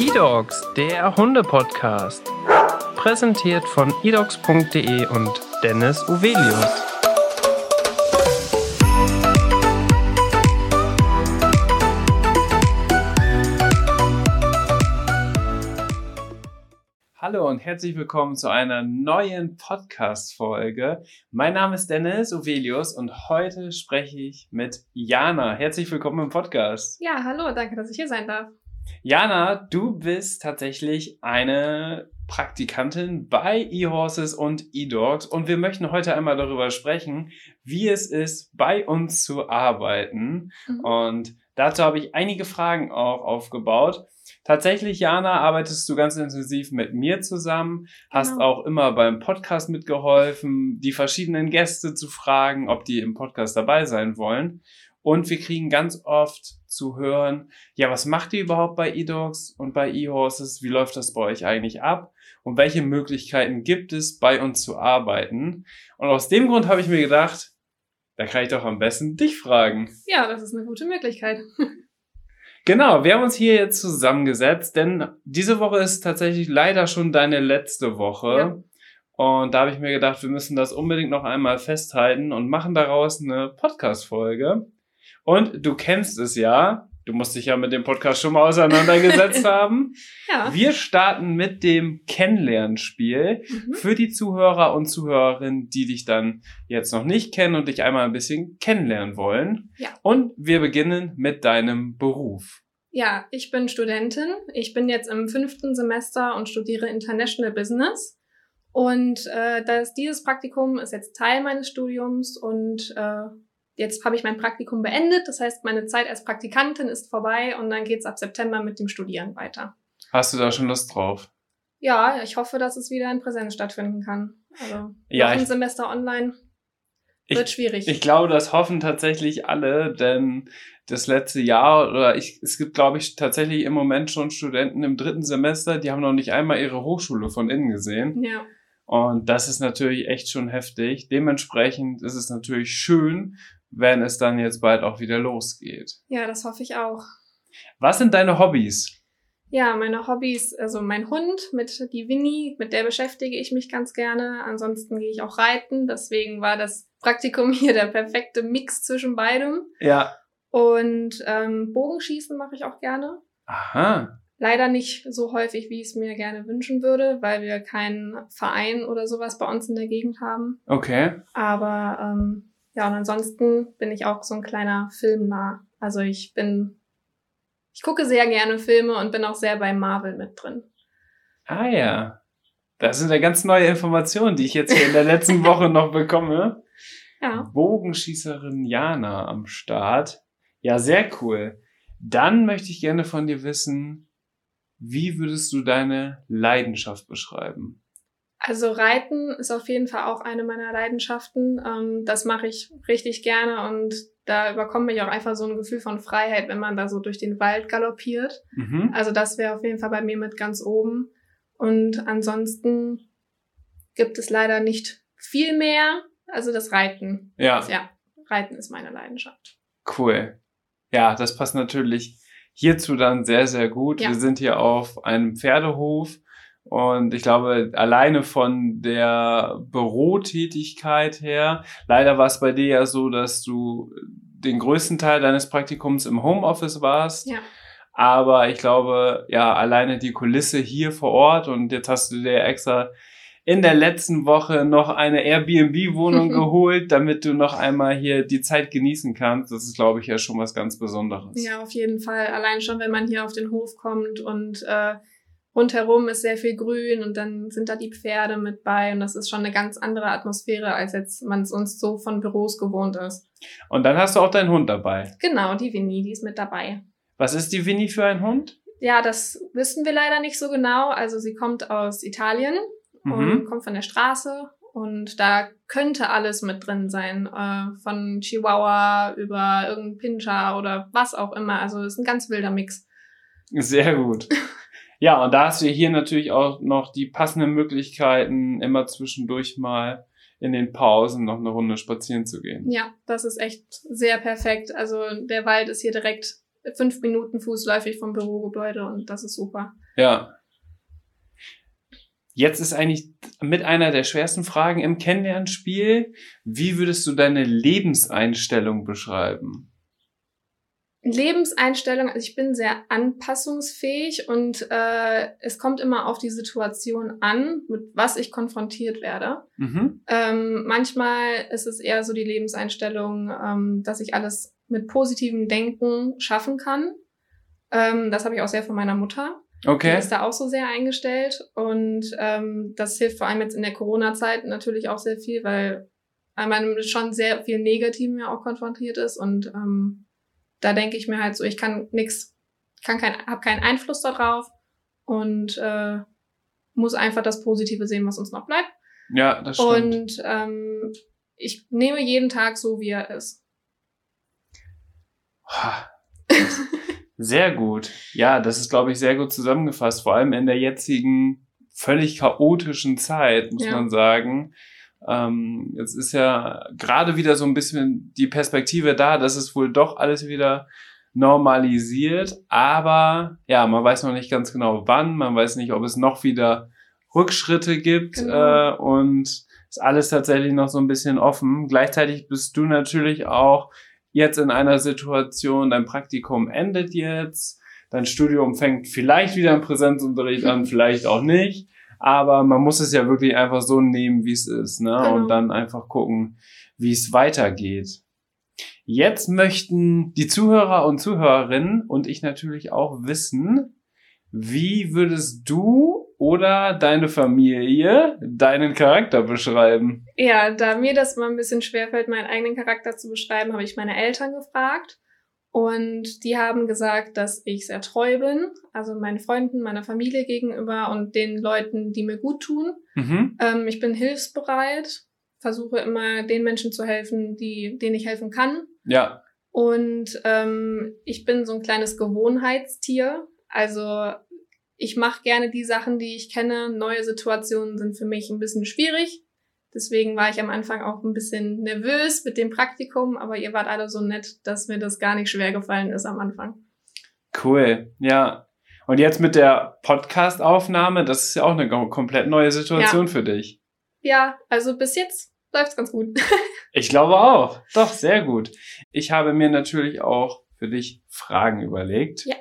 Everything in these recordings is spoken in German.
eDogs, der Hunde-Podcast. Präsentiert von edogs.de und Dennis Uvelius. Hallo und herzlich willkommen zu einer neuen Podcast-Folge. Mein Name ist Dennis Uvelius und heute spreche ich mit Jana. Herzlich willkommen im Podcast. Ja, hallo, danke, dass ich hier sein darf. Jana, du bist tatsächlich eine Praktikantin bei eHorses und eDogs und wir möchten heute einmal darüber sprechen, wie es ist, bei uns zu arbeiten. Mhm. Und dazu habe ich einige Fragen auch aufgebaut. Tatsächlich, Jana, arbeitest du ganz intensiv mit mir zusammen, hast genau. auch immer beim Podcast mitgeholfen, die verschiedenen Gäste zu fragen, ob die im Podcast dabei sein wollen. Und wir kriegen ganz oft zu hören, ja, was macht ihr überhaupt bei eDogs und bei eHorses? Wie läuft das bei euch eigentlich ab? Und welche Möglichkeiten gibt es, bei uns zu arbeiten? Und aus dem Grund habe ich mir gedacht, da kann ich doch am besten dich fragen. Ja, das ist eine gute Möglichkeit. Genau, wir haben uns hier jetzt zusammengesetzt, denn diese Woche ist tatsächlich leider schon deine letzte Woche. Ja. Und da habe ich mir gedacht, wir müssen das unbedingt noch einmal festhalten und machen daraus eine Podcast-Folge. Und du kennst es ja, du musst dich ja mit dem Podcast schon mal auseinandergesetzt haben. Ja. Wir starten mit dem Kennenlernspiel mhm. für die Zuhörer und Zuhörerinnen, die dich dann jetzt noch nicht kennen und dich einmal ein bisschen kennenlernen wollen. Ja. Und wir beginnen mit deinem Beruf. Ja, ich bin Studentin. Ich bin jetzt im fünften Semester und studiere International Business. Und äh, das, dieses Praktikum ist jetzt Teil meines Studiums und äh, Jetzt habe ich mein Praktikum beendet, das heißt, meine Zeit als Praktikantin ist vorbei und dann geht's ab September mit dem Studieren weiter. Hast du da schon Lust drauf? Ja, ich hoffe, dass es wieder in Präsenz stattfinden kann. Also ja, ein Semester online wird ich, schwierig. Ich glaube, das hoffen tatsächlich alle, denn das letzte Jahr oder ich, es gibt, glaube ich, tatsächlich im Moment schon Studenten im dritten Semester, die haben noch nicht einmal ihre Hochschule von innen gesehen. Ja. Und das ist natürlich echt schon heftig. Dementsprechend ist es natürlich schön, wenn es dann jetzt bald auch wieder losgeht. Ja, das hoffe ich auch. Was sind deine Hobbys? Ja, meine Hobbys, also mein Hund mit die Winnie, mit der beschäftige ich mich ganz gerne. Ansonsten gehe ich auch reiten, deswegen war das Praktikum hier der perfekte Mix zwischen beidem. Ja. Und ähm, Bogenschießen mache ich auch gerne. Aha. Leider nicht so häufig, wie ich es mir gerne wünschen würde, weil wir keinen Verein oder sowas bei uns in der Gegend haben. Okay. Aber ähm, ja, und ansonsten bin ich auch so ein kleiner Filmnah. Also ich bin, ich gucke sehr gerne Filme und bin auch sehr bei Marvel mit drin. Ah ja. Das sind ja ganz neue Informationen, die ich jetzt hier in der letzten Woche noch bekomme. Ja. Bogenschießerin Jana am Start. Ja, sehr cool. Dann möchte ich gerne von dir wissen, wie würdest du deine Leidenschaft beschreiben? Also Reiten ist auf jeden Fall auch eine meiner Leidenschaften. Ähm, das mache ich richtig gerne und da überkommt mich auch einfach so ein Gefühl von Freiheit, wenn man da so durch den Wald galoppiert. Mhm. Also das wäre auf jeden Fall bei mir mit ganz oben. Und ansonsten gibt es leider nicht viel mehr. Also das Reiten. Ja. Das, ja, Reiten ist meine Leidenschaft. Cool. Ja, das passt natürlich hierzu dann sehr, sehr gut. Ja. Wir sind hier auf einem Pferdehof und ich glaube, alleine von der Bürotätigkeit her, leider war es bei dir ja so, dass du den größten Teil deines Praktikums im Homeoffice warst. Ja. Aber ich glaube, ja, alleine die Kulisse hier vor Ort und jetzt hast du dir extra in der letzten Woche noch eine Airbnb-Wohnung geholt, damit du noch einmal hier die Zeit genießen kannst. Das ist, glaube ich, ja schon was ganz Besonderes. Ja, auf jeden Fall. Allein schon, wenn man hier auf den Hof kommt und äh, rundherum ist sehr viel Grün und dann sind da die Pferde mit bei und das ist schon eine ganz andere Atmosphäre, als jetzt man es uns so von Büros gewohnt ist. Und dann hast du auch deinen Hund dabei. Genau, die Winnie, die ist mit dabei. Was ist die Winnie für ein Hund? Ja, das wissen wir leider nicht so genau. Also sie kommt aus Italien mhm. und kommt von der Straße und da könnte alles mit drin sein, äh, von Chihuahua über irgendein Pinscher oder was auch immer. Also es ist ein ganz wilder Mix. Sehr gut. Ja, und da hast du hier natürlich auch noch die passenden Möglichkeiten, immer zwischendurch mal in den Pausen noch eine Runde spazieren zu gehen. Ja, das ist echt sehr perfekt. Also der Wald ist hier direkt fünf Minuten fußläufig vom Bürogebäude und das ist super. Ja. Jetzt ist eigentlich mit einer der schwersten Fragen im Kennenlernspiel. Wie würdest du deine Lebenseinstellung beschreiben? Lebenseinstellung, also ich bin sehr anpassungsfähig und äh, es kommt immer auf die Situation an, mit was ich konfrontiert werde. Mhm. Ähm, manchmal ist es eher so die Lebenseinstellung, ähm, dass ich alles mit positivem Denken schaffen kann. Ähm, das habe ich auch sehr von meiner Mutter. Okay. Die ist da auch so sehr eingestellt und ähm, das hilft vor allem jetzt in der Corona-Zeit natürlich auch sehr viel, weil man schon sehr viel Negativem ja auch konfrontiert ist und ähm, da denke ich mir halt so, ich kann nix, kann kein, habe keinen Einfluss darauf und äh, muss einfach das Positive sehen, was uns noch bleibt. Ja, das stimmt. Und ähm, ich nehme jeden Tag so, wie er ist. Sehr gut. Ja, das ist, glaube ich, sehr gut zusammengefasst. Vor allem in der jetzigen völlig chaotischen Zeit, muss ja. man sagen. Ähm, jetzt ist ja gerade wieder so ein bisschen die Perspektive da, dass es wohl doch alles wieder normalisiert, aber ja, man weiß noch nicht ganz genau wann, man weiß nicht, ob es noch wieder Rückschritte gibt genau. äh, und ist alles tatsächlich noch so ein bisschen offen. Gleichzeitig bist du natürlich auch jetzt in einer Situation, dein Praktikum endet jetzt, dein Studium fängt vielleicht wieder im Präsenzunterricht an, vielleicht auch nicht. Aber man muss es ja wirklich einfach so nehmen, wie es ist, ne? Genau. Und dann einfach gucken, wie es weitergeht. Jetzt möchten die Zuhörer und Zuhörerinnen und ich natürlich auch wissen, wie würdest du oder deine Familie deinen Charakter beschreiben? Ja, da mir das mal ein bisschen schwerfällt, meinen eigenen Charakter zu beschreiben, habe ich meine Eltern gefragt. Und die haben gesagt, dass ich sehr treu bin, also meinen Freunden, meiner Familie gegenüber und den Leuten, die mir gut tun. Mhm. Ähm, ich bin hilfsbereit, versuche immer den Menschen zu helfen, die, denen ich helfen kann. Ja. Und ähm, ich bin so ein kleines Gewohnheitstier. Also ich mache gerne die Sachen, die ich kenne. Neue Situationen sind für mich ein bisschen schwierig. Deswegen war ich am Anfang auch ein bisschen nervös mit dem Praktikum, aber ihr wart alle so nett, dass mir das gar nicht schwer gefallen ist am Anfang. Cool, ja. Und jetzt mit der Podcast-Aufnahme, das ist ja auch eine komplett neue Situation ja. für dich. Ja, also bis jetzt läuft's ganz gut. ich glaube auch. Doch, sehr gut. Ich habe mir natürlich auch für dich Fragen überlegt. Ja.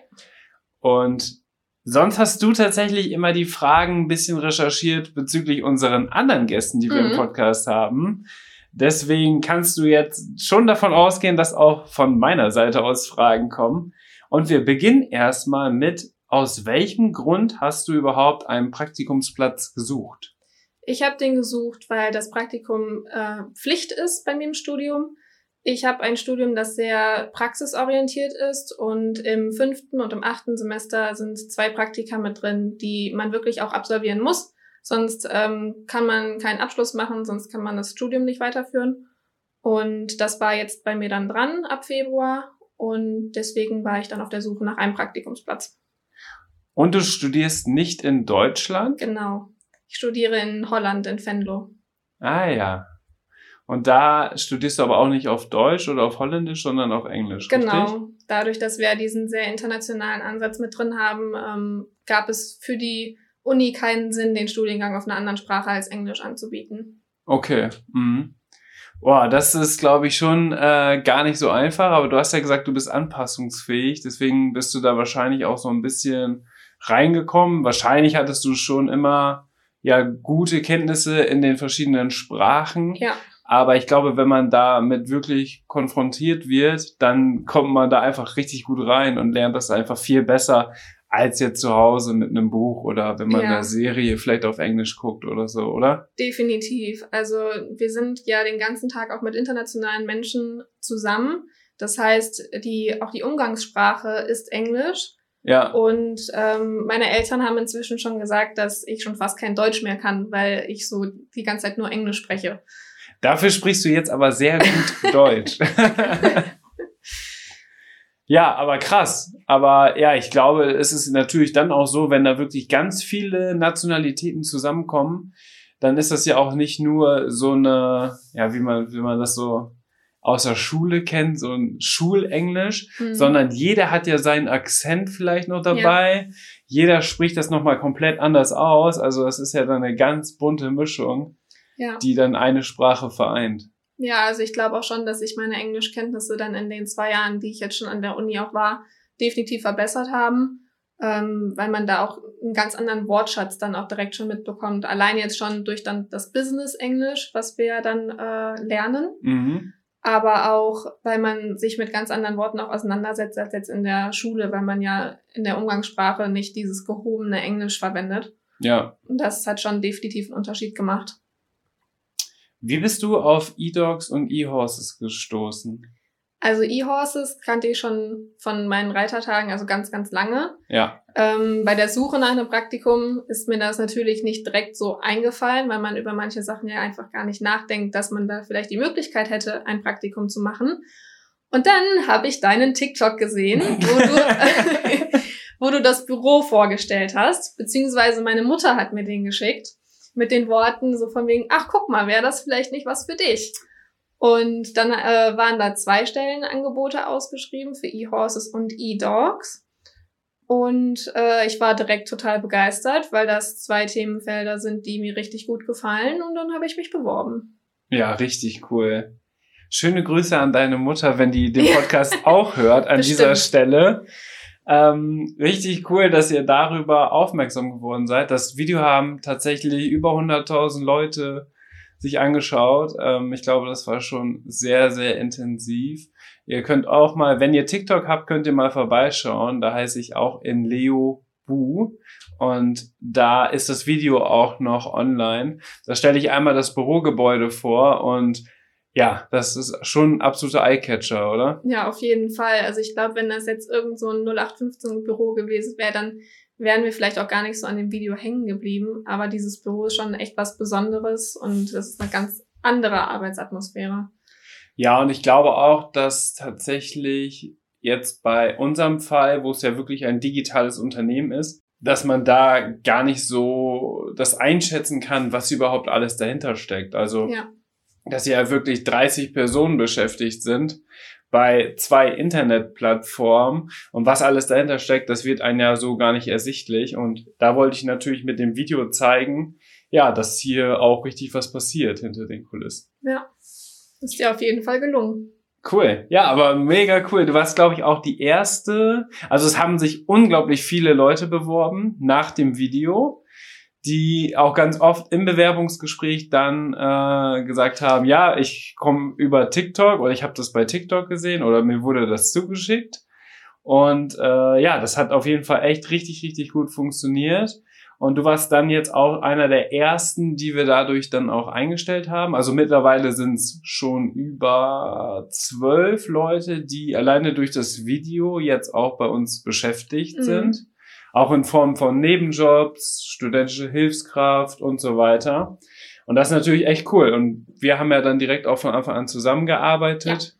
Und Sonst hast du tatsächlich immer die Fragen ein bisschen recherchiert bezüglich unseren anderen Gästen, die wir mhm. im Podcast haben. Deswegen kannst du jetzt schon davon ausgehen, dass auch von meiner Seite aus Fragen kommen. Und wir beginnen erstmal mit, aus welchem Grund hast du überhaupt einen Praktikumsplatz gesucht? Ich habe den gesucht, weil das Praktikum äh, Pflicht ist bei mir im Studium. Ich habe ein Studium, das sehr praxisorientiert ist und im fünften und im achten Semester sind zwei Praktika mit drin, die man wirklich auch absolvieren muss. Sonst ähm, kann man keinen Abschluss machen, sonst kann man das Studium nicht weiterführen. Und das war jetzt bei mir dann dran ab Februar und deswegen war ich dann auf der Suche nach einem Praktikumsplatz. Und du studierst nicht in Deutschland? Genau. Ich studiere in Holland, in Venlo. Ah ja, und da studierst du aber auch nicht auf Deutsch oder auf Holländisch, sondern auf Englisch. Genau. Richtig? Dadurch, dass wir diesen sehr internationalen Ansatz mit drin haben, ähm, gab es für die Uni keinen Sinn, den Studiengang auf einer anderen Sprache als Englisch anzubieten. Okay. Mhm. Boah, das ist, glaube ich, schon äh, gar nicht so einfach, aber du hast ja gesagt, du bist anpassungsfähig, deswegen bist du da wahrscheinlich auch so ein bisschen reingekommen. Wahrscheinlich hattest du schon immer ja gute Kenntnisse in den verschiedenen Sprachen. Ja. Aber ich glaube, wenn man damit wirklich konfrontiert wird, dann kommt man da einfach richtig gut rein und lernt das einfach viel besser als jetzt zu Hause mit einem Buch oder wenn man ja. eine Serie vielleicht auf Englisch guckt oder so, oder? Definitiv. Also wir sind ja den ganzen Tag auch mit internationalen Menschen zusammen. Das heißt, die, auch die Umgangssprache ist Englisch. Ja. Und ähm, meine Eltern haben inzwischen schon gesagt, dass ich schon fast kein Deutsch mehr kann, weil ich so die ganze Zeit nur Englisch spreche. Dafür sprichst du jetzt aber sehr gut Deutsch. ja, aber krass. Aber ja, ich glaube, es ist natürlich dann auch so, wenn da wirklich ganz viele Nationalitäten zusammenkommen, dann ist das ja auch nicht nur so eine, ja, wie man, wie man das so aus der Schule kennt, so ein Schulenglisch, mhm. sondern jeder hat ja seinen Akzent vielleicht noch dabei. Ja. Jeder spricht das nochmal komplett anders aus. Also das ist ja dann eine ganz bunte Mischung, ja. die dann eine Sprache vereint. Ja, also ich glaube auch schon, dass sich meine Englischkenntnisse dann in den zwei Jahren, die ich jetzt schon an der Uni auch war, definitiv verbessert haben ähm, weil man da auch einen ganz anderen Wortschatz dann auch direkt schon mitbekommt. Allein jetzt schon durch dann das Business-Englisch, was wir ja dann äh, lernen. Mhm. Aber auch, weil man sich mit ganz anderen Worten auch auseinandersetzt als jetzt in der Schule, weil man ja in der Umgangssprache nicht dieses gehobene Englisch verwendet. Ja. Und das hat schon definitiv einen Unterschied gemacht. Wie bist du auf E-Dogs und E-Horses gestoßen? Also E-Horses kannte ich schon von meinen Reitertagen, also ganz, ganz lange. Ja. Ähm, bei der Suche nach einem Praktikum ist mir das natürlich nicht direkt so eingefallen, weil man über manche Sachen ja einfach gar nicht nachdenkt, dass man da vielleicht die Möglichkeit hätte, ein Praktikum zu machen. Und dann habe ich deinen TikTok gesehen, wo du, wo du das Büro vorgestellt hast, beziehungsweise meine Mutter hat mir den geschickt mit den Worten so von wegen, ach guck mal, wäre das vielleicht nicht was für dich? Und dann äh, waren da zwei Stellenangebote ausgeschrieben für E-Horses und E-Dogs. Und äh, ich war direkt total begeistert, weil das zwei Themenfelder sind, die mir richtig gut gefallen. Und dann habe ich mich beworben. Ja, richtig cool. Schöne Grüße an deine Mutter, wenn die den Podcast auch hört an dieser Stelle. Ähm, richtig cool, dass ihr darüber aufmerksam geworden seid. Das Video haben tatsächlich über 100.000 Leute sich angeschaut. Ähm, ich glaube, das war schon sehr, sehr intensiv. Ihr könnt auch mal, wenn ihr TikTok habt, könnt ihr mal vorbeischauen. Da heiße ich auch in Leo Bu. Und da ist das Video auch noch online. Da stelle ich einmal das Bürogebäude vor und ja, das ist schon ein absoluter Eyecatcher, oder? Ja, auf jeden Fall. Also ich glaube, wenn das jetzt irgend so ein 0815 Büro gewesen wäre, dann wären wir vielleicht auch gar nicht so an dem Video hängen geblieben. Aber dieses Büro ist schon echt was Besonderes und es ist eine ganz andere Arbeitsatmosphäre. Ja, und ich glaube auch, dass tatsächlich jetzt bei unserem Fall, wo es ja wirklich ein digitales Unternehmen ist, dass man da gar nicht so das einschätzen kann, was überhaupt alles dahinter steckt. Also, ja. Dass ja wirklich 30 Personen beschäftigt sind bei zwei Internetplattformen und was alles dahinter steckt, das wird einem ja so gar nicht ersichtlich. Und da wollte ich natürlich mit dem Video zeigen, ja, dass hier auch richtig was passiert hinter den Kulissen. Ja, ist dir auf jeden Fall gelungen. Cool. Ja, aber mega cool. Du warst, glaube ich, auch die erste. Also es haben sich unglaublich viele Leute beworben nach dem Video die auch ganz oft im Bewerbungsgespräch dann äh, gesagt haben, ja, ich komme über TikTok oder ich habe das bei TikTok gesehen oder mir wurde das zugeschickt. Und äh, ja, das hat auf jeden Fall echt richtig, richtig gut funktioniert. Und du warst dann jetzt auch einer der ersten, die wir dadurch dann auch eingestellt haben. Also mittlerweile sind es schon über zwölf Leute, die alleine durch das Video jetzt auch bei uns beschäftigt mhm. sind auch in Form von Nebenjobs, studentische Hilfskraft und so weiter. Und das ist natürlich echt cool. Und wir haben ja dann direkt auch von Anfang an zusammengearbeitet. Ja.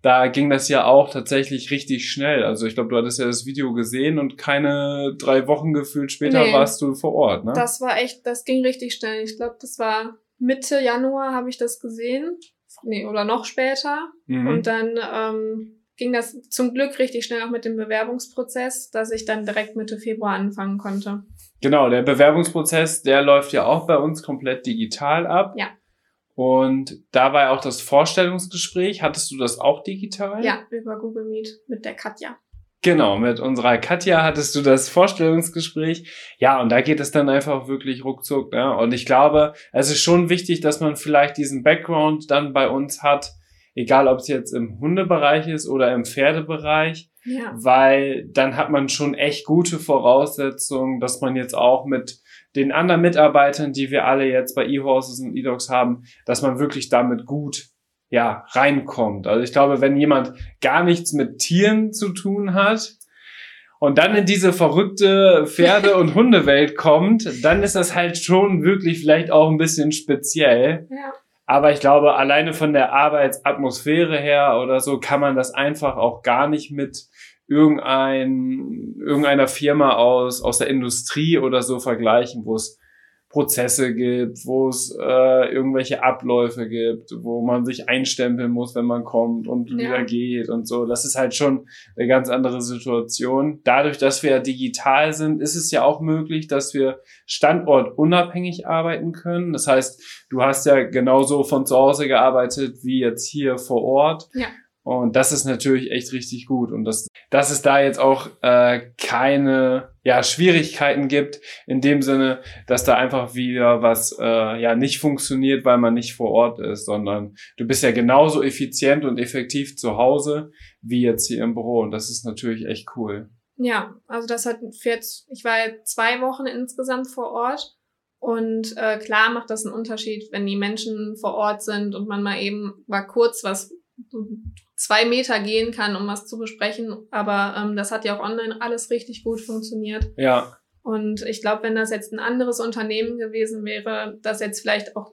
Da ging das ja auch tatsächlich richtig schnell. Also ich glaube, du hattest ja das Video gesehen und keine drei Wochen gefühlt später nee, warst du vor Ort, ne? Das war echt, das ging richtig schnell. Ich glaube, das war Mitte Januar habe ich das gesehen. Nee, oder noch später. Mhm. Und dann ähm, ging das zum Glück richtig schnell auch mit dem Bewerbungsprozess, dass ich dann direkt Mitte Februar anfangen konnte. Genau, der Bewerbungsprozess, der läuft ja auch bei uns komplett digital ab. Ja. Und da war ja auch das Vorstellungsgespräch. Hattest du das auch digital? Ja, über Google Meet mit der Katja. Genau, mit unserer Katja hattest du das Vorstellungsgespräch. Ja, und da geht es dann einfach wirklich ruckzuck. Ne? Und ich glaube, es ist schon wichtig, dass man vielleicht diesen Background dann bei uns hat, egal ob es jetzt im Hundebereich ist oder im Pferdebereich, ja. weil dann hat man schon echt gute Voraussetzungen, dass man jetzt auch mit den anderen Mitarbeitern, die wir alle jetzt bei eHorses und eDogs haben, dass man wirklich damit gut ja, reinkommt. Also ich glaube, wenn jemand gar nichts mit Tieren zu tun hat, und dann in diese verrückte Pferde- und Hundewelt kommt, dann ist das halt schon wirklich vielleicht auch ein bisschen speziell. Ja. Aber ich glaube, alleine von der Arbeitsatmosphäre her oder so kann man das einfach auch gar nicht mit irgendein, irgendeiner Firma aus, aus der Industrie oder so vergleichen, wo es Prozesse gibt, wo es äh, irgendwelche Abläufe gibt, wo man sich einstempeln muss, wenn man kommt und ja. wieder geht und so. Das ist halt schon eine ganz andere Situation. Dadurch, dass wir digital sind, ist es ja auch möglich, dass wir standortunabhängig arbeiten können. Das heißt, du hast ja genauso von zu Hause gearbeitet wie jetzt hier vor Ort. Ja. Und das ist natürlich echt richtig gut. Und das, dass es da jetzt auch äh, keine ja, Schwierigkeiten gibt, in dem Sinne, dass da einfach wieder was äh, ja nicht funktioniert, weil man nicht vor Ort ist, sondern du bist ja genauso effizient und effektiv zu Hause wie jetzt hier im Büro. Und das ist natürlich echt cool. Ja, also das hat jetzt, ich war jetzt zwei Wochen insgesamt vor Ort. Und äh, klar macht das einen Unterschied, wenn die Menschen vor Ort sind und man mal eben mal kurz was zwei Meter gehen kann, um was zu besprechen. Aber ähm, das hat ja auch online alles richtig gut funktioniert. Ja. Und ich glaube, wenn das jetzt ein anderes Unternehmen gewesen wäre, das jetzt vielleicht auch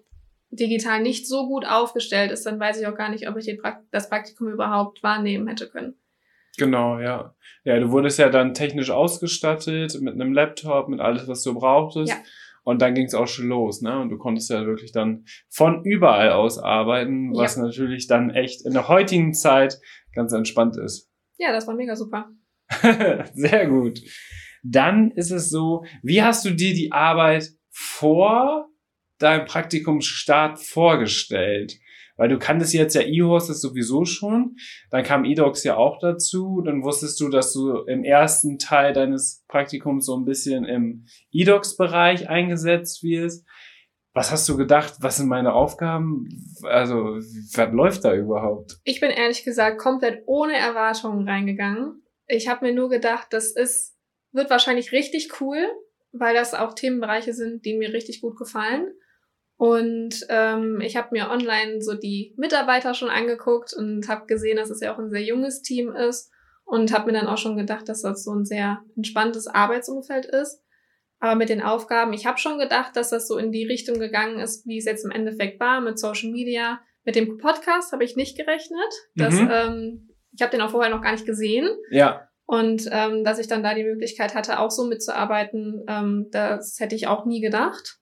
digital nicht so gut aufgestellt ist, dann weiß ich auch gar nicht, ob ich das Praktikum überhaupt wahrnehmen hätte können. Genau, ja. Ja, du wurdest ja dann technisch ausgestattet mit einem Laptop, mit alles, was du brauchtest. Ja. Und dann ging es auch schon los, ne? Und du konntest ja wirklich dann von überall aus arbeiten, was ja. natürlich dann echt in der heutigen Zeit ganz entspannt ist. Ja, das war mega super. Sehr gut. Dann ist es so, wie hast du dir die Arbeit vor deinem Praktikumsstart vorgestellt? Weil du kanntest jetzt ja E-Horses sowieso schon. Dann kam eDocs ja auch dazu. Dann wusstest du, dass du im ersten Teil deines Praktikums so ein bisschen im eDocs-Bereich eingesetzt wirst. Was hast du gedacht? Was sind meine Aufgaben? Also, was läuft da überhaupt? Ich bin ehrlich gesagt komplett ohne Erwartungen reingegangen. Ich habe mir nur gedacht, das ist, wird wahrscheinlich richtig cool, weil das auch Themenbereiche sind, die mir richtig gut gefallen. Und ähm, ich habe mir online so die Mitarbeiter schon angeguckt und habe gesehen, dass es ja auch ein sehr junges Team ist und habe mir dann auch schon gedacht, dass das so ein sehr entspanntes Arbeitsumfeld ist. Aber mit den Aufgaben, ich habe schon gedacht, dass das so in die Richtung gegangen ist, wie es jetzt im Endeffekt war mit Social Media. Mit dem Podcast habe ich nicht gerechnet. Dass, mhm. ähm, ich habe den auch vorher noch gar nicht gesehen. Ja. Und ähm, dass ich dann da die Möglichkeit hatte, auch so mitzuarbeiten, ähm, das hätte ich auch nie gedacht.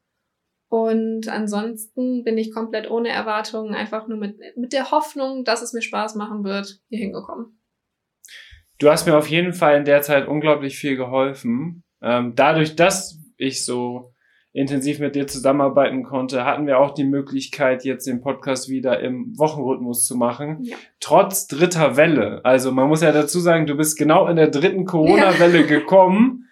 Und ansonsten bin ich komplett ohne Erwartungen, einfach nur mit, mit der Hoffnung, dass es mir Spaß machen wird, hier hingekommen. Du hast mir auf jeden Fall in der Zeit unglaublich viel geholfen. Ähm, dadurch, dass ich so intensiv mit dir zusammenarbeiten konnte, hatten wir auch die Möglichkeit, jetzt den Podcast wieder im Wochenrhythmus zu machen. Ja. Trotz dritter Welle. Also man muss ja dazu sagen, du bist genau in der dritten Corona-Welle ja. gekommen.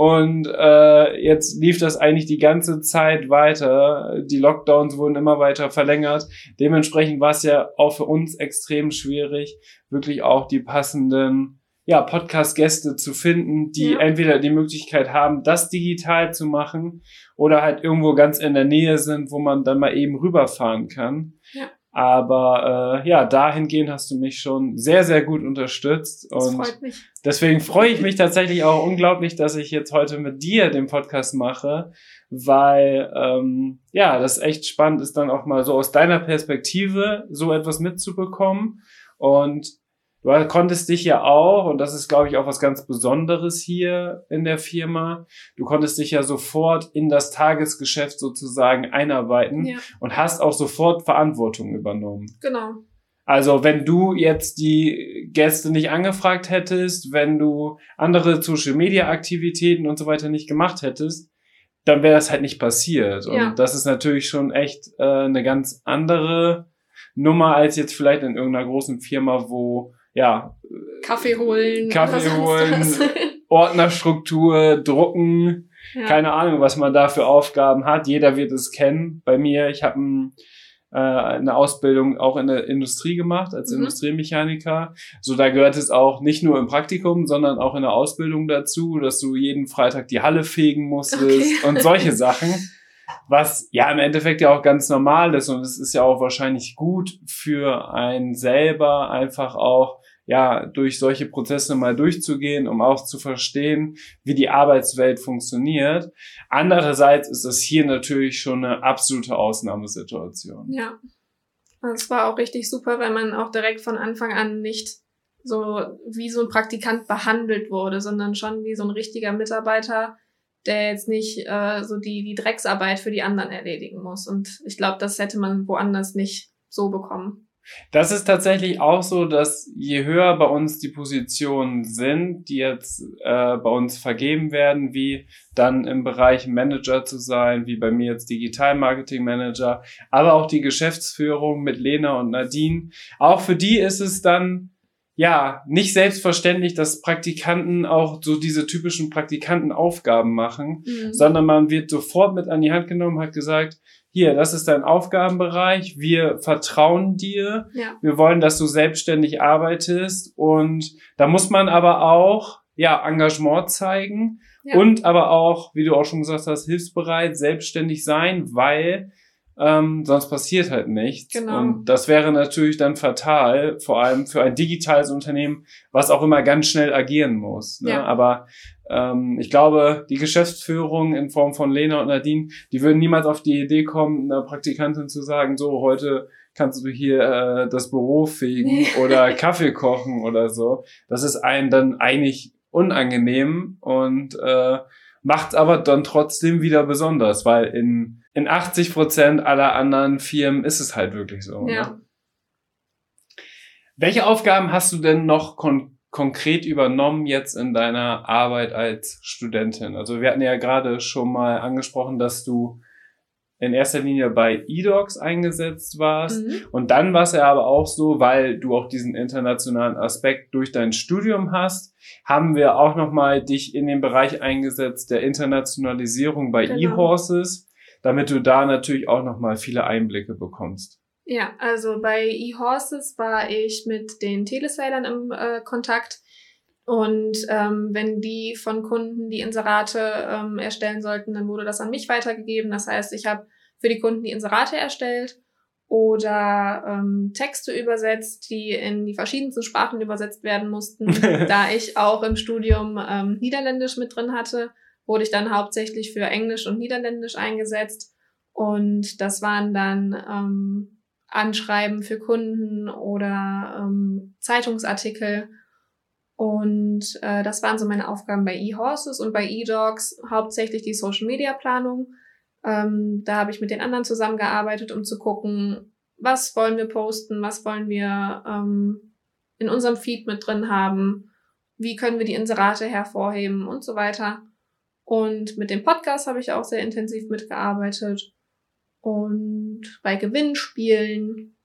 Und äh, jetzt lief das eigentlich die ganze Zeit weiter. Die Lockdowns wurden immer weiter verlängert. Dementsprechend war es ja auch für uns extrem schwierig, wirklich auch die passenden ja, Podcast-Gäste zu finden, die ja. entweder die Möglichkeit haben, das digital zu machen oder halt irgendwo ganz in der Nähe sind, wo man dann mal eben rüberfahren kann. Ja. Aber äh, ja, dahingehend hast du mich schon sehr, sehr gut unterstützt. Das und freut mich. deswegen freue ich mich tatsächlich auch unglaublich, dass ich jetzt heute mit dir den Podcast mache, weil ähm, ja, das echt spannend ist, dann auch mal so aus deiner Perspektive so etwas mitzubekommen. Und Du konntest dich ja auch, und das ist, glaube ich, auch was ganz Besonderes hier in der Firma, du konntest dich ja sofort in das Tagesgeschäft sozusagen einarbeiten ja. und hast auch sofort Verantwortung übernommen. Genau. Also wenn du jetzt die Gäste nicht angefragt hättest, wenn du andere Social-Media-Aktivitäten und so weiter nicht gemacht hättest, dann wäre das halt nicht passiert. Und ja. das ist natürlich schon echt äh, eine ganz andere Nummer als jetzt vielleicht in irgendeiner großen Firma, wo ja. Kaffee holen. Kaffee holen, Ordnerstruktur, drucken, ja. keine Ahnung, was man da für Aufgaben hat. Jeder wird es kennen. Bei mir, ich habe ein, äh, eine Ausbildung auch in der Industrie gemacht als mhm. Industriemechaniker. So, da gehört es auch nicht nur im Praktikum, sondern auch in der Ausbildung dazu, dass du jeden Freitag die Halle fegen musstest okay. und solche Sachen. Was ja im Endeffekt ja auch ganz normal ist und es ist ja auch wahrscheinlich gut für einen selber einfach auch ja, durch solche Prozesse mal durchzugehen, um auch zu verstehen, wie die Arbeitswelt funktioniert. Andererseits ist das hier natürlich schon eine absolute Ausnahmesituation. Ja. Es war auch richtig super, weil man auch direkt von Anfang an nicht so wie so ein Praktikant behandelt wurde, sondern schon wie so ein richtiger Mitarbeiter, der jetzt nicht äh, so die, die Drecksarbeit für die anderen erledigen muss. Und ich glaube, das hätte man woanders nicht so bekommen. Das ist tatsächlich auch so, dass je höher bei uns die Positionen sind, die jetzt äh, bei uns vergeben werden, wie dann im Bereich Manager zu sein, wie bei mir jetzt Digital Marketing Manager, aber auch die Geschäftsführung mit Lena und Nadine, auch für die ist es dann ja, nicht selbstverständlich, dass Praktikanten auch so diese typischen Praktikantenaufgaben machen, mhm. sondern man wird sofort mit an die Hand genommen, hat gesagt, hier, das ist dein Aufgabenbereich, wir vertrauen dir, ja. wir wollen, dass du selbstständig arbeitest und da muss man aber auch, ja, Engagement zeigen ja. und aber auch, wie du auch schon gesagt hast, hilfsbereit, selbstständig sein, weil ähm, sonst passiert halt nichts. Genau. Und das wäre natürlich dann fatal, vor allem für ein digitales Unternehmen, was auch immer ganz schnell agieren muss. Ne? Ja. Aber ähm, ich glaube, die Geschäftsführung in Form von Lena und Nadine, die würden niemals auf die Idee kommen, einer Praktikantin zu sagen, so heute kannst du hier äh, das Büro fegen oder Kaffee kochen oder so. Das ist einem dann eigentlich unangenehm und äh, macht aber dann trotzdem wieder besonders, weil in, in 80 Prozent aller anderen Firmen ist es halt wirklich so. Ja. Ne? Welche Aufgaben hast du denn noch kon konkret übernommen jetzt in deiner Arbeit als Studentin? Also wir hatten ja gerade schon mal angesprochen, dass du in erster Linie bei eDocs eingesetzt warst. Mhm. Und dann war es ja aber auch so, weil du auch diesen internationalen Aspekt durch dein Studium hast, haben wir auch nochmal dich in den Bereich eingesetzt der Internationalisierung bei genau. eHorses, damit du da natürlich auch nochmal viele Einblicke bekommst. Ja, also bei eHorses war ich mit den Telesailern im äh, Kontakt. Und ähm, wenn die von Kunden die Inserate ähm, erstellen sollten, dann wurde das an mich weitergegeben. Das heißt, ich habe für die Kunden die Inserate erstellt oder ähm, Texte übersetzt, die in die verschiedensten Sprachen übersetzt werden mussten. da ich auch im Studium ähm, Niederländisch mit drin hatte, wurde ich dann hauptsächlich für Englisch und Niederländisch eingesetzt. Und das waren dann ähm, Anschreiben für Kunden oder ähm, Zeitungsartikel. Und äh, das waren so meine Aufgaben bei eHorses und bei eDogs hauptsächlich die Social Media Planung. Ähm, da habe ich mit den anderen zusammengearbeitet, um zu gucken, was wollen wir posten, was wollen wir ähm, in unserem Feed mit drin haben, wie können wir die Inserate hervorheben und so weiter. Und mit dem Podcast habe ich auch sehr intensiv mitgearbeitet und bei Gewinnspielen.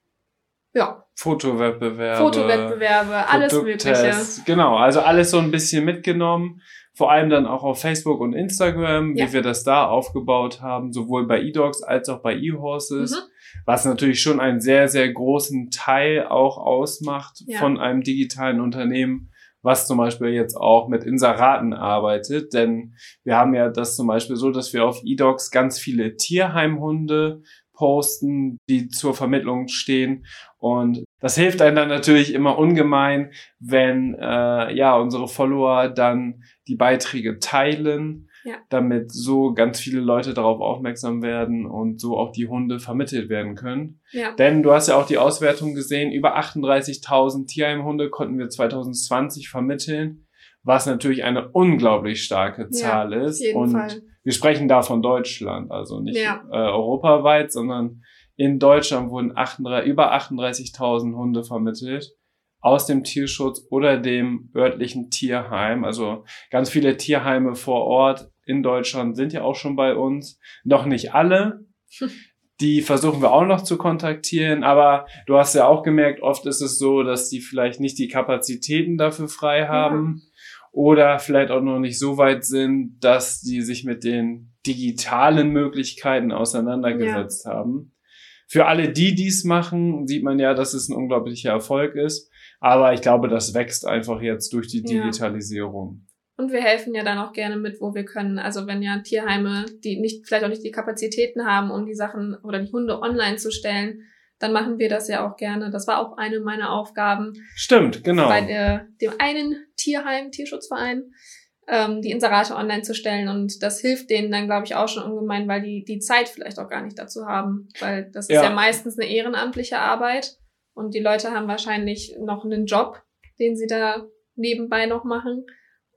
Ja. Fotowettbewerbe. Fotowettbewerbe, alles Mögliche. Genau, also alles so ein bisschen mitgenommen. Vor allem dann auch auf Facebook und Instagram, ja. wie wir das da aufgebaut haben, sowohl bei eDogs als auch bei eHorses, mhm. was natürlich schon einen sehr, sehr großen Teil auch ausmacht ja. von einem digitalen Unternehmen was zum Beispiel jetzt auch mit Inseraten arbeitet. Denn wir haben ja das zum Beispiel so, dass wir auf eDocs ganz viele Tierheimhunde posten, die zur Vermittlung stehen. Und das hilft einem dann natürlich immer ungemein, wenn äh, ja unsere Follower dann die Beiträge teilen ja. damit so ganz viele Leute darauf aufmerksam werden und so auch die Hunde vermittelt werden können. Ja. Denn du hast ja auch die Auswertung gesehen, über 38.000 Tierheimhunde konnten wir 2020 vermitteln, was natürlich eine unglaublich starke Zahl ja, ist. und Fall. wir sprechen da von Deutschland, also nicht äh, europaweit, sondern in Deutschland wurden 38, über 38.000 Hunde vermittelt aus dem Tierschutz oder dem örtlichen Tierheim. Also ganz viele Tierheime vor Ort in Deutschland sind ja auch schon bei uns. Noch nicht alle. Die versuchen wir auch noch zu kontaktieren, aber du hast ja auch gemerkt, oft ist es so, dass die vielleicht nicht die Kapazitäten dafür frei haben ja. oder vielleicht auch noch nicht so weit sind, dass die sich mit den digitalen Möglichkeiten auseinandergesetzt ja. haben. Für alle, die dies machen, sieht man ja, dass es ein unglaublicher Erfolg ist. Aber ich glaube, das wächst einfach jetzt durch die Digitalisierung. Ja. Und wir helfen ja dann auch gerne mit, wo wir können. Also wenn ja Tierheime, die nicht, vielleicht auch nicht die Kapazitäten haben, um die Sachen oder die Hunde online zu stellen, dann machen wir das ja auch gerne. Das war auch eine meiner Aufgaben. Stimmt, genau. Bei der, dem einen Tierheim, Tierschutzverein, ähm, die Inserate online zu stellen. Und das hilft denen dann, glaube ich, auch schon ungemein, weil die die Zeit vielleicht auch gar nicht dazu haben. Weil das ist ja, ja meistens eine ehrenamtliche Arbeit. Und die Leute haben wahrscheinlich noch einen Job, den sie da nebenbei noch machen.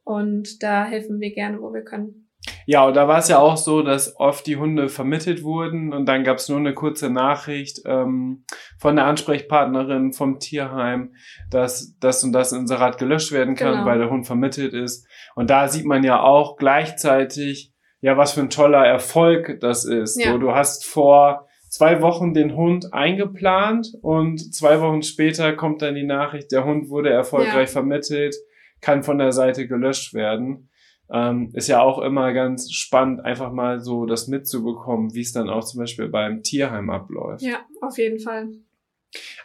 Und da helfen wir gerne, wo wir können. Ja, und da war es ja auch so, dass oft die Hunde vermittelt wurden und dann gab es nur eine kurze Nachricht ähm, von der Ansprechpartnerin vom Tierheim, dass das und das Inserat gelöscht werden kann, genau. weil der Hund vermittelt ist. Und da sieht man ja auch gleichzeitig, ja, was für ein toller Erfolg das ist. Ja. So, du hast vor zwei Wochen den Hund eingeplant und zwei Wochen später kommt dann die Nachricht, der Hund wurde erfolgreich ja. vermittelt, kann von der Seite gelöscht werden. Ähm, ist ja auch immer ganz spannend, einfach mal so das mitzubekommen, wie es dann auch zum Beispiel beim Tierheim abläuft. Ja, auf jeden Fall.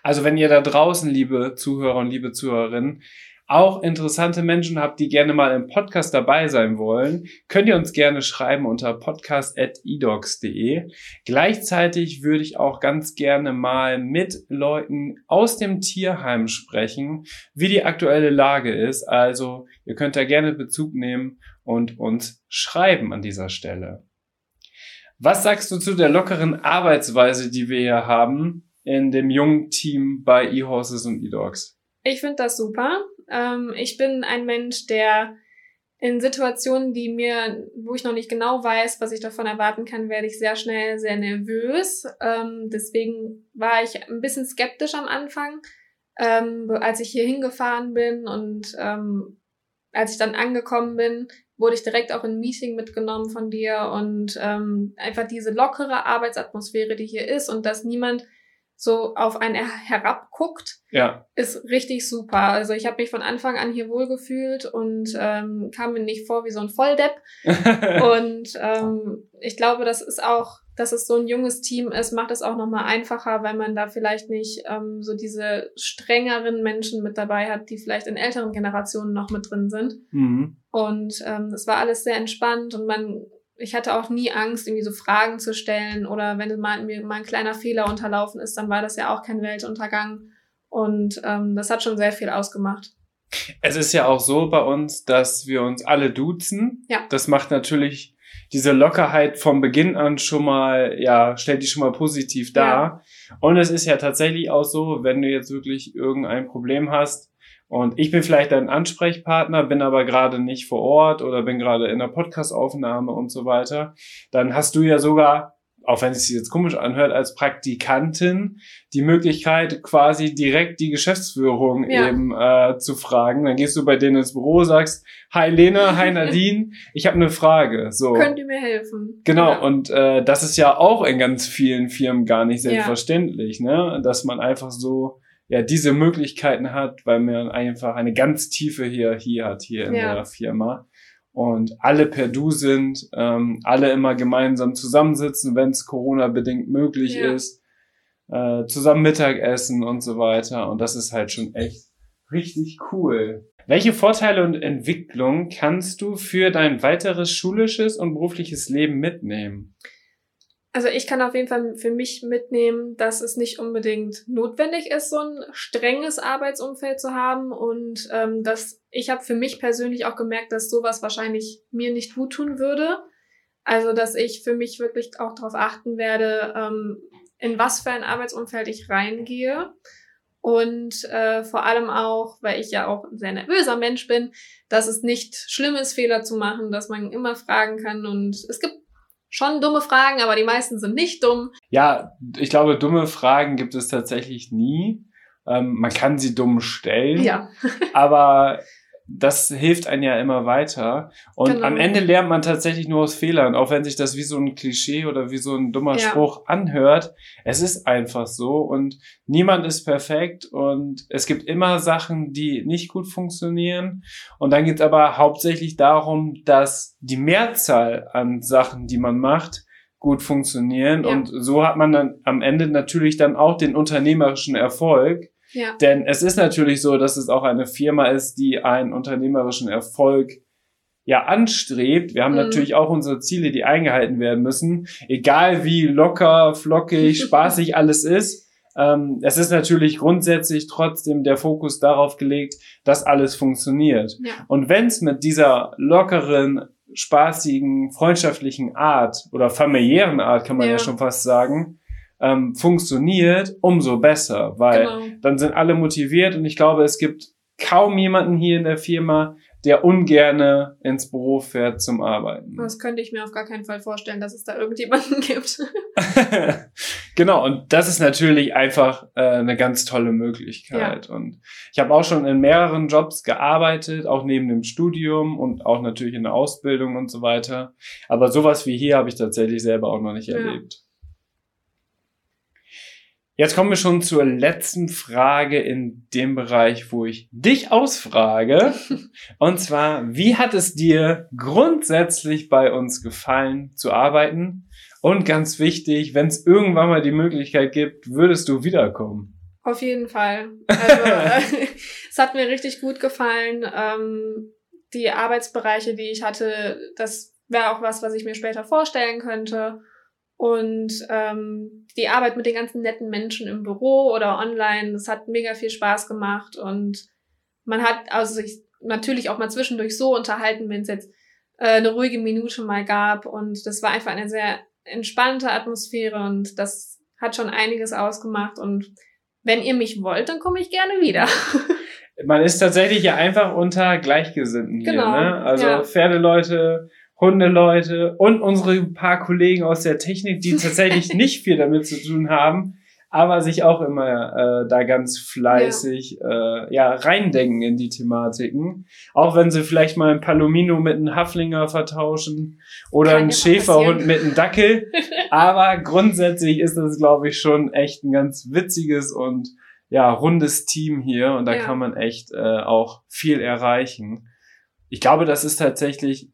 Also wenn ihr da draußen, liebe Zuhörer und liebe Zuhörerinnen, auch interessante Menschen habt, die gerne mal im Podcast dabei sein wollen, könnt ihr uns gerne schreiben unter podcast.edocs.de. Gleichzeitig würde ich auch ganz gerne mal mit Leuten aus dem Tierheim sprechen, wie die aktuelle Lage ist. Also ihr könnt da gerne Bezug nehmen und uns schreiben an dieser Stelle. Was sagst du zu der lockeren Arbeitsweise, die wir hier haben in dem jungen Team bei eHorses und eDogs? Ich finde das super. Ähm, ich bin ein Mensch, der in Situationen, die mir, wo ich noch nicht genau weiß, was ich davon erwarten kann, werde ich sehr schnell sehr nervös. Ähm, deswegen war ich ein bisschen skeptisch am Anfang, ähm, als ich hier hingefahren bin und ähm, als ich dann angekommen bin, wurde ich direkt auch in ein Meeting mitgenommen von dir und ähm, einfach diese lockere Arbeitsatmosphäre, die hier ist und dass niemand so auf einen herabguckt, ja. ist richtig super. Also ich habe mich von Anfang an hier wohlgefühlt und ähm, kam mir nicht vor wie so ein Volldepp. und ähm, ich glaube, das ist auch, dass es so ein junges Team ist, macht es auch nochmal einfacher, weil man da vielleicht nicht ähm, so diese strengeren Menschen mit dabei hat, die vielleicht in älteren Generationen noch mit drin sind. Mhm. Und ähm, es war alles sehr entspannt und man ich hatte auch nie Angst, irgendwie so Fragen zu stellen oder wenn mal, mir mal ein kleiner Fehler unterlaufen ist, dann war das ja auch kein Weltuntergang. Und ähm, das hat schon sehr viel ausgemacht. Es ist ja auch so bei uns, dass wir uns alle duzen. Ja. Das macht natürlich diese Lockerheit vom Beginn an schon mal, ja, stellt die schon mal positiv dar. Ja. Und es ist ja tatsächlich auch so, wenn du jetzt wirklich irgendein Problem hast, und ich bin vielleicht dein Ansprechpartner, bin aber gerade nicht vor Ort oder bin gerade in der Podcastaufnahme und so weiter. Dann hast du ja sogar, auch wenn es sich jetzt komisch anhört, als Praktikantin die Möglichkeit, quasi direkt die Geschäftsführung ja. eben äh, zu fragen. Dann gehst du bei denen ins Büro, sagst, hi Lena, hi Nadine, ich habe eine Frage. So. Könnt ihr mir helfen? Genau, ja. und äh, das ist ja auch in ganz vielen Firmen gar nicht selbstverständlich, ja. ne? Dass man einfach so ja diese Möglichkeiten hat, weil man einfach eine ganz tiefe Hierarchie hat hier in ja. der Firma und alle per Du sind, ähm, alle immer gemeinsam zusammensitzen, wenn es Corona-bedingt möglich ja. ist, äh, zusammen Mittagessen und so weiter. Und das ist halt schon echt richtig cool. Welche Vorteile und Entwicklung kannst du für dein weiteres schulisches und berufliches Leben mitnehmen? Also ich kann auf jeden Fall für mich mitnehmen, dass es nicht unbedingt notwendig ist, so ein strenges Arbeitsumfeld zu haben und ähm, dass ich habe für mich persönlich auch gemerkt, dass sowas wahrscheinlich mir nicht gut tun würde. Also dass ich für mich wirklich auch darauf achten werde, ähm, in was für ein Arbeitsumfeld ich reingehe. Und äh, vor allem auch, weil ich ja auch ein sehr nervöser Mensch bin, dass es nicht schlimm ist, Fehler zu machen, dass man immer fragen kann. Und es gibt schon dumme Fragen, aber die meisten sind nicht dumm. Ja, ich glaube, dumme Fragen gibt es tatsächlich nie. Ähm, man kann sie dumm stellen. Ja. aber das hilft einem ja immer weiter. Und genau. am Ende lernt man tatsächlich nur aus Fehlern, auch wenn sich das wie so ein Klischee oder wie so ein dummer ja. Spruch anhört. Es ist einfach so und niemand ist perfekt und es gibt immer Sachen, die nicht gut funktionieren. Und dann geht es aber hauptsächlich darum, dass die Mehrzahl an Sachen, die man macht, gut funktionieren. Ja. Und so hat man dann am Ende natürlich dann auch den unternehmerischen Erfolg ja. Denn es ist natürlich so, dass es auch eine Firma ist, die einen unternehmerischen Erfolg ja anstrebt. Wir haben mhm. natürlich auch unsere Ziele, die eingehalten werden müssen. Egal wie locker, flockig, spaßig alles ist. Ähm, es ist natürlich grundsätzlich trotzdem der Fokus darauf gelegt, dass alles funktioniert. Ja. Und wenn es mit dieser lockeren, spaßigen, freundschaftlichen Art oder familiären Art, kann man ja, ja schon fast sagen, ähm, funktioniert, umso besser, weil genau. dann sind alle motiviert und ich glaube, es gibt kaum jemanden hier in der Firma, der ungerne ins Büro fährt zum Arbeiten. Das könnte ich mir auf gar keinen Fall vorstellen, dass es da irgendjemanden gibt. genau, und das ist natürlich einfach äh, eine ganz tolle Möglichkeit. Ja. Und ich habe auch schon in mehreren Jobs gearbeitet, auch neben dem Studium und auch natürlich in der Ausbildung und so weiter. Aber sowas wie hier habe ich tatsächlich selber auch noch nicht ja. erlebt. Jetzt kommen wir schon zur letzten Frage in dem Bereich, wo ich dich ausfrage. Und zwar, wie hat es dir grundsätzlich bei uns gefallen zu arbeiten? Und ganz wichtig, wenn es irgendwann mal die Möglichkeit gibt, würdest du wiederkommen? Auf jeden Fall. Also, es hat mir richtig gut gefallen. Ähm, die Arbeitsbereiche, die ich hatte, das wäre auch was, was ich mir später vorstellen könnte. Und ähm, die Arbeit mit den ganzen netten Menschen im Büro oder online, das hat mega viel Spaß gemacht. Und man hat also sich natürlich auch mal zwischendurch so unterhalten, wenn es jetzt äh, eine ruhige Minute mal gab. Und das war einfach eine sehr entspannte Atmosphäre und das hat schon einiges ausgemacht. Und wenn ihr mich wollt, dann komme ich gerne wieder. Man ist tatsächlich ja einfach unter Gleichgesinnten genau, hier. Ne? Also ja. Pferdeleute, Hundeleute und unsere paar Kollegen aus der Technik, die tatsächlich nicht viel damit zu tun haben, aber sich auch immer äh, da ganz fleißig ja. Äh, ja reindenken in die Thematiken. Auch wenn sie vielleicht mal ein Palomino mit einem Haflinger vertauschen oder Kann einen Schäferhund mit einem Dackel. aber grundsätzlich ist das, glaube ich, schon echt ein ganz witziges und ja rundes Team hier und da ja. kann man echt äh, auch viel erreichen. Ich glaube, das ist tatsächlich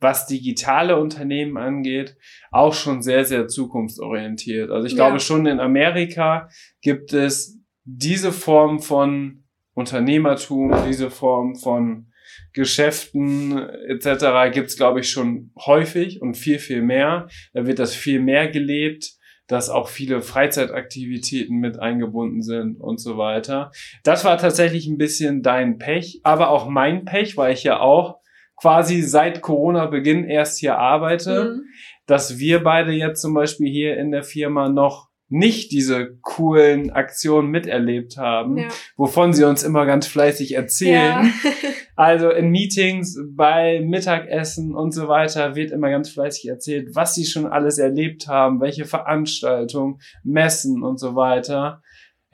was digitale Unternehmen angeht, auch schon sehr, sehr zukunftsorientiert. Also ich ja. glaube schon in Amerika gibt es diese Form von Unternehmertum, diese Form von Geschäften etc. gibt es, glaube ich, schon häufig und viel, viel mehr. Da wird das viel mehr gelebt dass auch viele Freizeitaktivitäten mit eingebunden sind und so weiter. Das war tatsächlich ein bisschen dein Pech, aber auch mein Pech, weil ich ja auch quasi seit Corona-Beginn erst hier arbeite, mhm. dass wir beide jetzt zum Beispiel hier in der Firma noch nicht diese coolen Aktionen miterlebt haben, ja. wovon sie uns immer ganz fleißig erzählen. Ja. also in Meetings, bei Mittagessen und so weiter wird immer ganz fleißig erzählt, was sie schon alles erlebt haben, welche Veranstaltungen, Messen und so weiter.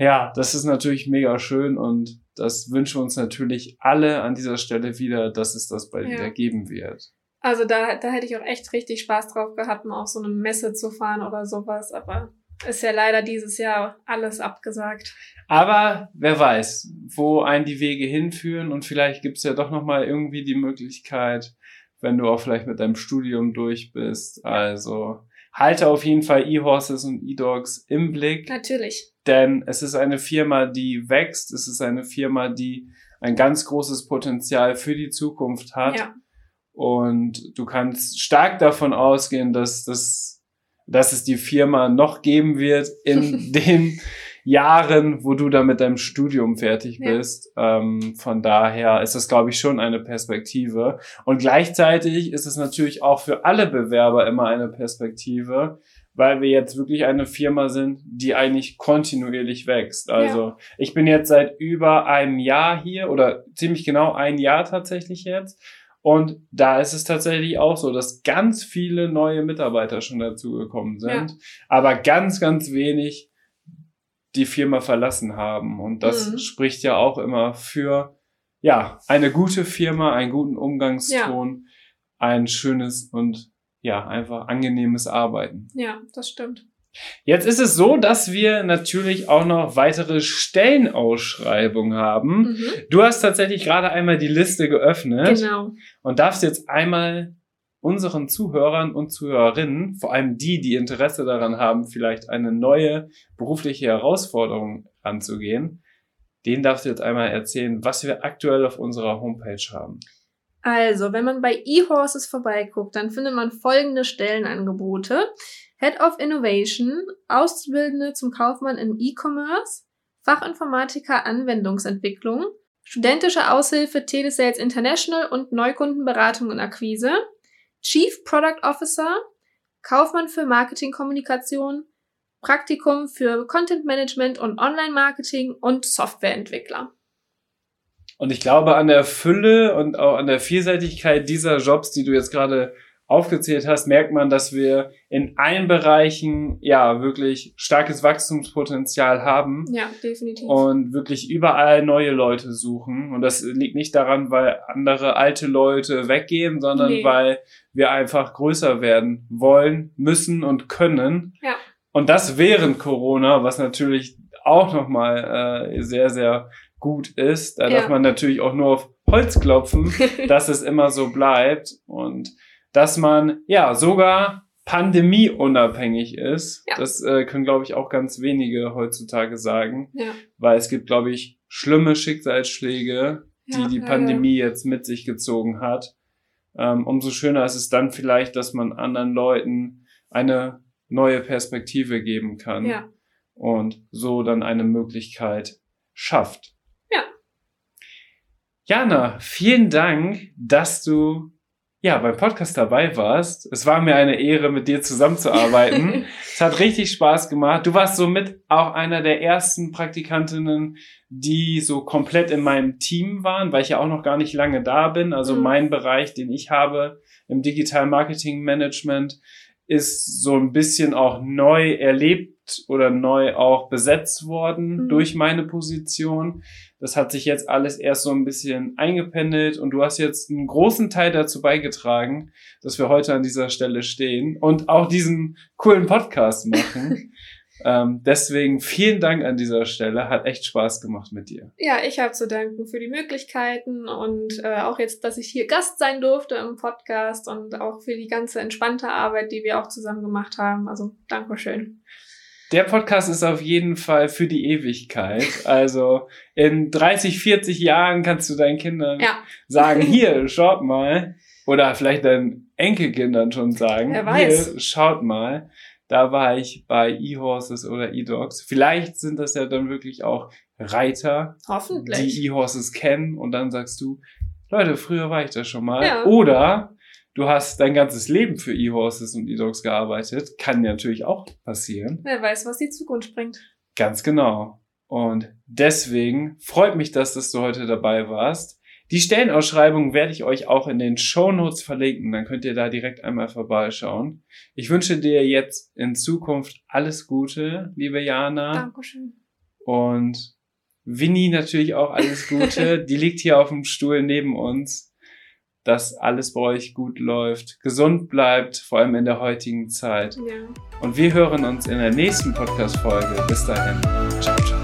Ja, das ist natürlich mega schön und das wünschen wir uns natürlich alle an dieser Stelle wieder, dass es das bald ja. wieder geben wird. Also da, da hätte ich auch echt richtig Spaß drauf gehabt, mal auf so eine Messe zu fahren oder sowas, aber ist ja leider dieses Jahr alles abgesagt. Aber wer weiß, wo einen die Wege hinführen und vielleicht gibt es ja doch nochmal irgendwie die Möglichkeit, wenn du auch vielleicht mit deinem Studium durch bist. Also halte auf jeden Fall E-Horses und E-Dogs im Blick. Natürlich. Denn es ist eine Firma, die wächst. Es ist eine Firma, die ein ganz großes Potenzial für die Zukunft hat. Ja. Und du kannst stark davon ausgehen, dass, das, dass es die Firma noch geben wird in den Jahren, wo du da mit deinem Studium fertig bist. Ja. Ähm, von daher ist das, glaube ich, schon eine Perspektive. Und gleichzeitig ist es natürlich auch für alle Bewerber immer eine Perspektive, weil wir jetzt wirklich eine Firma sind, die eigentlich kontinuierlich wächst. Also ja. ich bin jetzt seit über einem Jahr hier oder ziemlich genau ein Jahr tatsächlich jetzt. Und da ist es tatsächlich auch so, dass ganz viele neue Mitarbeiter schon dazugekommen sind, ja. aber ganz, ganz wenig die Firma verlassen haben. Und das mhm. spricht ja auch immer für, ja, eine gute Firma, einen guten Umgangston, ja. ein schönes und ja, einfach angenehmes Arbeiten. Ja, das stimmt. Jetzt ist es so, dass wir natürlich auch noch weitere Stellenausschreibungen haben. Mhm. Du hast tatsächlich gerade einmal die Liste geöffnet. Genau. Und darfst jetzt einmal unseren Zuhörern und Zuhörerinnen, vor allem die, die Interesse daran haben, vielleicht eine neue berufliche Herausforderung anzugehen, denen darfst du jetzt einmal erzählen, was wir aktuell auf unserer Homepage haben. Also, wenn man bei eHorses vorbeiguckt, dann findet man folgende Stellenangebote. Head of Innovation, Auszubildende zum Kaufmann im E-Commerce, Fachinformatiker Anwendungsentwicklung, studentische Aushilfe Telesales International und Neukundenberatung und Akquise, Chief Product Officer, Kaufmann für Marketingkommunikation, Praktikum für Content Management und Online Marketing und Softwareentwickler. Und ich glaube an der Fülle und auch an der Vielseitigkeit dieser Jobs, die du jetzt gerade aufgezählt hast, merkt man, dass wir in allen Bereichen ja wirklich starkes Wachstumspotenzial haben. Ja, definitiv. Und wirklich überall neue Leute suchen. Und das liegt nicht daran, weil andere alte Leute weggehen, sondern nee. weil wir einfach größer werden wollen, müssen und können. Ja. Und das während Corona, was natürlich auch nochmal äh, sehr, sehr gut ist. Da ja. darf man natürlich auch nur auf Holz klopfen, dass es immer so bleibt. Und dass man ja sogar pandemieunabhängig ist. Ja. Das äh, können, glaube ich, auch ganz wenige heutzutage sagen. Ja. Weil es gibt, glaube ich, schlimme Schicksalsschläge, die die Pandemie jetzt mit sich gezogen hat. Ähm, umso schöner ist es dann vielleicht, dass man anderen Leuten eine neue Perspektive geben kann. Und so dann eine Möglichkeit schafft. Ja. Jana, vielen Dank, dass du ja, beim Podcast dabei warst. Es war mir eine Ehre, mit dir zusammenzuarbeiten. es hat richtig Spaß gemacht. Du warst somit auch einer der ersten Praktikantinnen, die so komplett in meinem Team waren, weil ich ja auch noch gar nicht lange da bin. Also mhm. mein Bereich, den ich habe im Digital Marketing Management, ist so ein bisschen auch neu erlebt oder neu auch besetzt worden mhm. durch meine Position. Das hat sich jetzt alles erst so ein bisschen eingependelt und du hast jetzt einen großen Teil dazu beigetragen, dass wir heute an dieser Stelle stehen und auch diesen coolen Podcast machen. Ähm, deswegen vielen Dank an dieser Stelle. Hat echt Spaß gemacht mit dir. Ja, ich habe zu danken für die Möglichkeiten und äh, auch jetzt, dass ich hier Gast sein durfte im Podcast und auch für die ganze entspannte Arbeit, die wir auch zusammen gemacht haben. Also Dankeschön. Der Podcast ist auf jeden Fall für die Ewigkeit. Also in 30, 40 Jahren kannst du deinen Kindern ja. sagen, hier, schaut mal. Oder vielleicht deinen Enkelkindern schon sagen, Wer weiß. hier, schaut mal da war ich bei E-Horses oder E-Dogs. Vielleicht sind das ja dann wirklich auch Reiter, Hoffentlich. die E-Horses kennen und dann sagst du, Leute, früher war ich da schon mal. Ja. Oder du hast dein ganzes Leben für E-Horses und E-Dogs gearbeitet. Kann natürlich auch passieren. Wer weiß, was die Zukunft bringt. Ganz genau. Und deswegen freut mich, dass, dass du heute dabei warst. Die Stellenausschreibung werde ich euch auch in den Show Notes verlinken, dann könnt ihr da direkt einmal vorbeischauen. Ich wünsche dir jetzt in Zukunft alles Gute, liebe Jana. Dankeschön. Und Winnie natürlich auch alles Gute. Die liegt hier auf dem Stuhl neben uns. Dass alles bei euch gut läuft, gesund bleibt, vor allem in der heutigen Zeit. Ja. Und wir hören uns in der nächsten Podcast-Folge. Bis dahin. Ciao, ciao.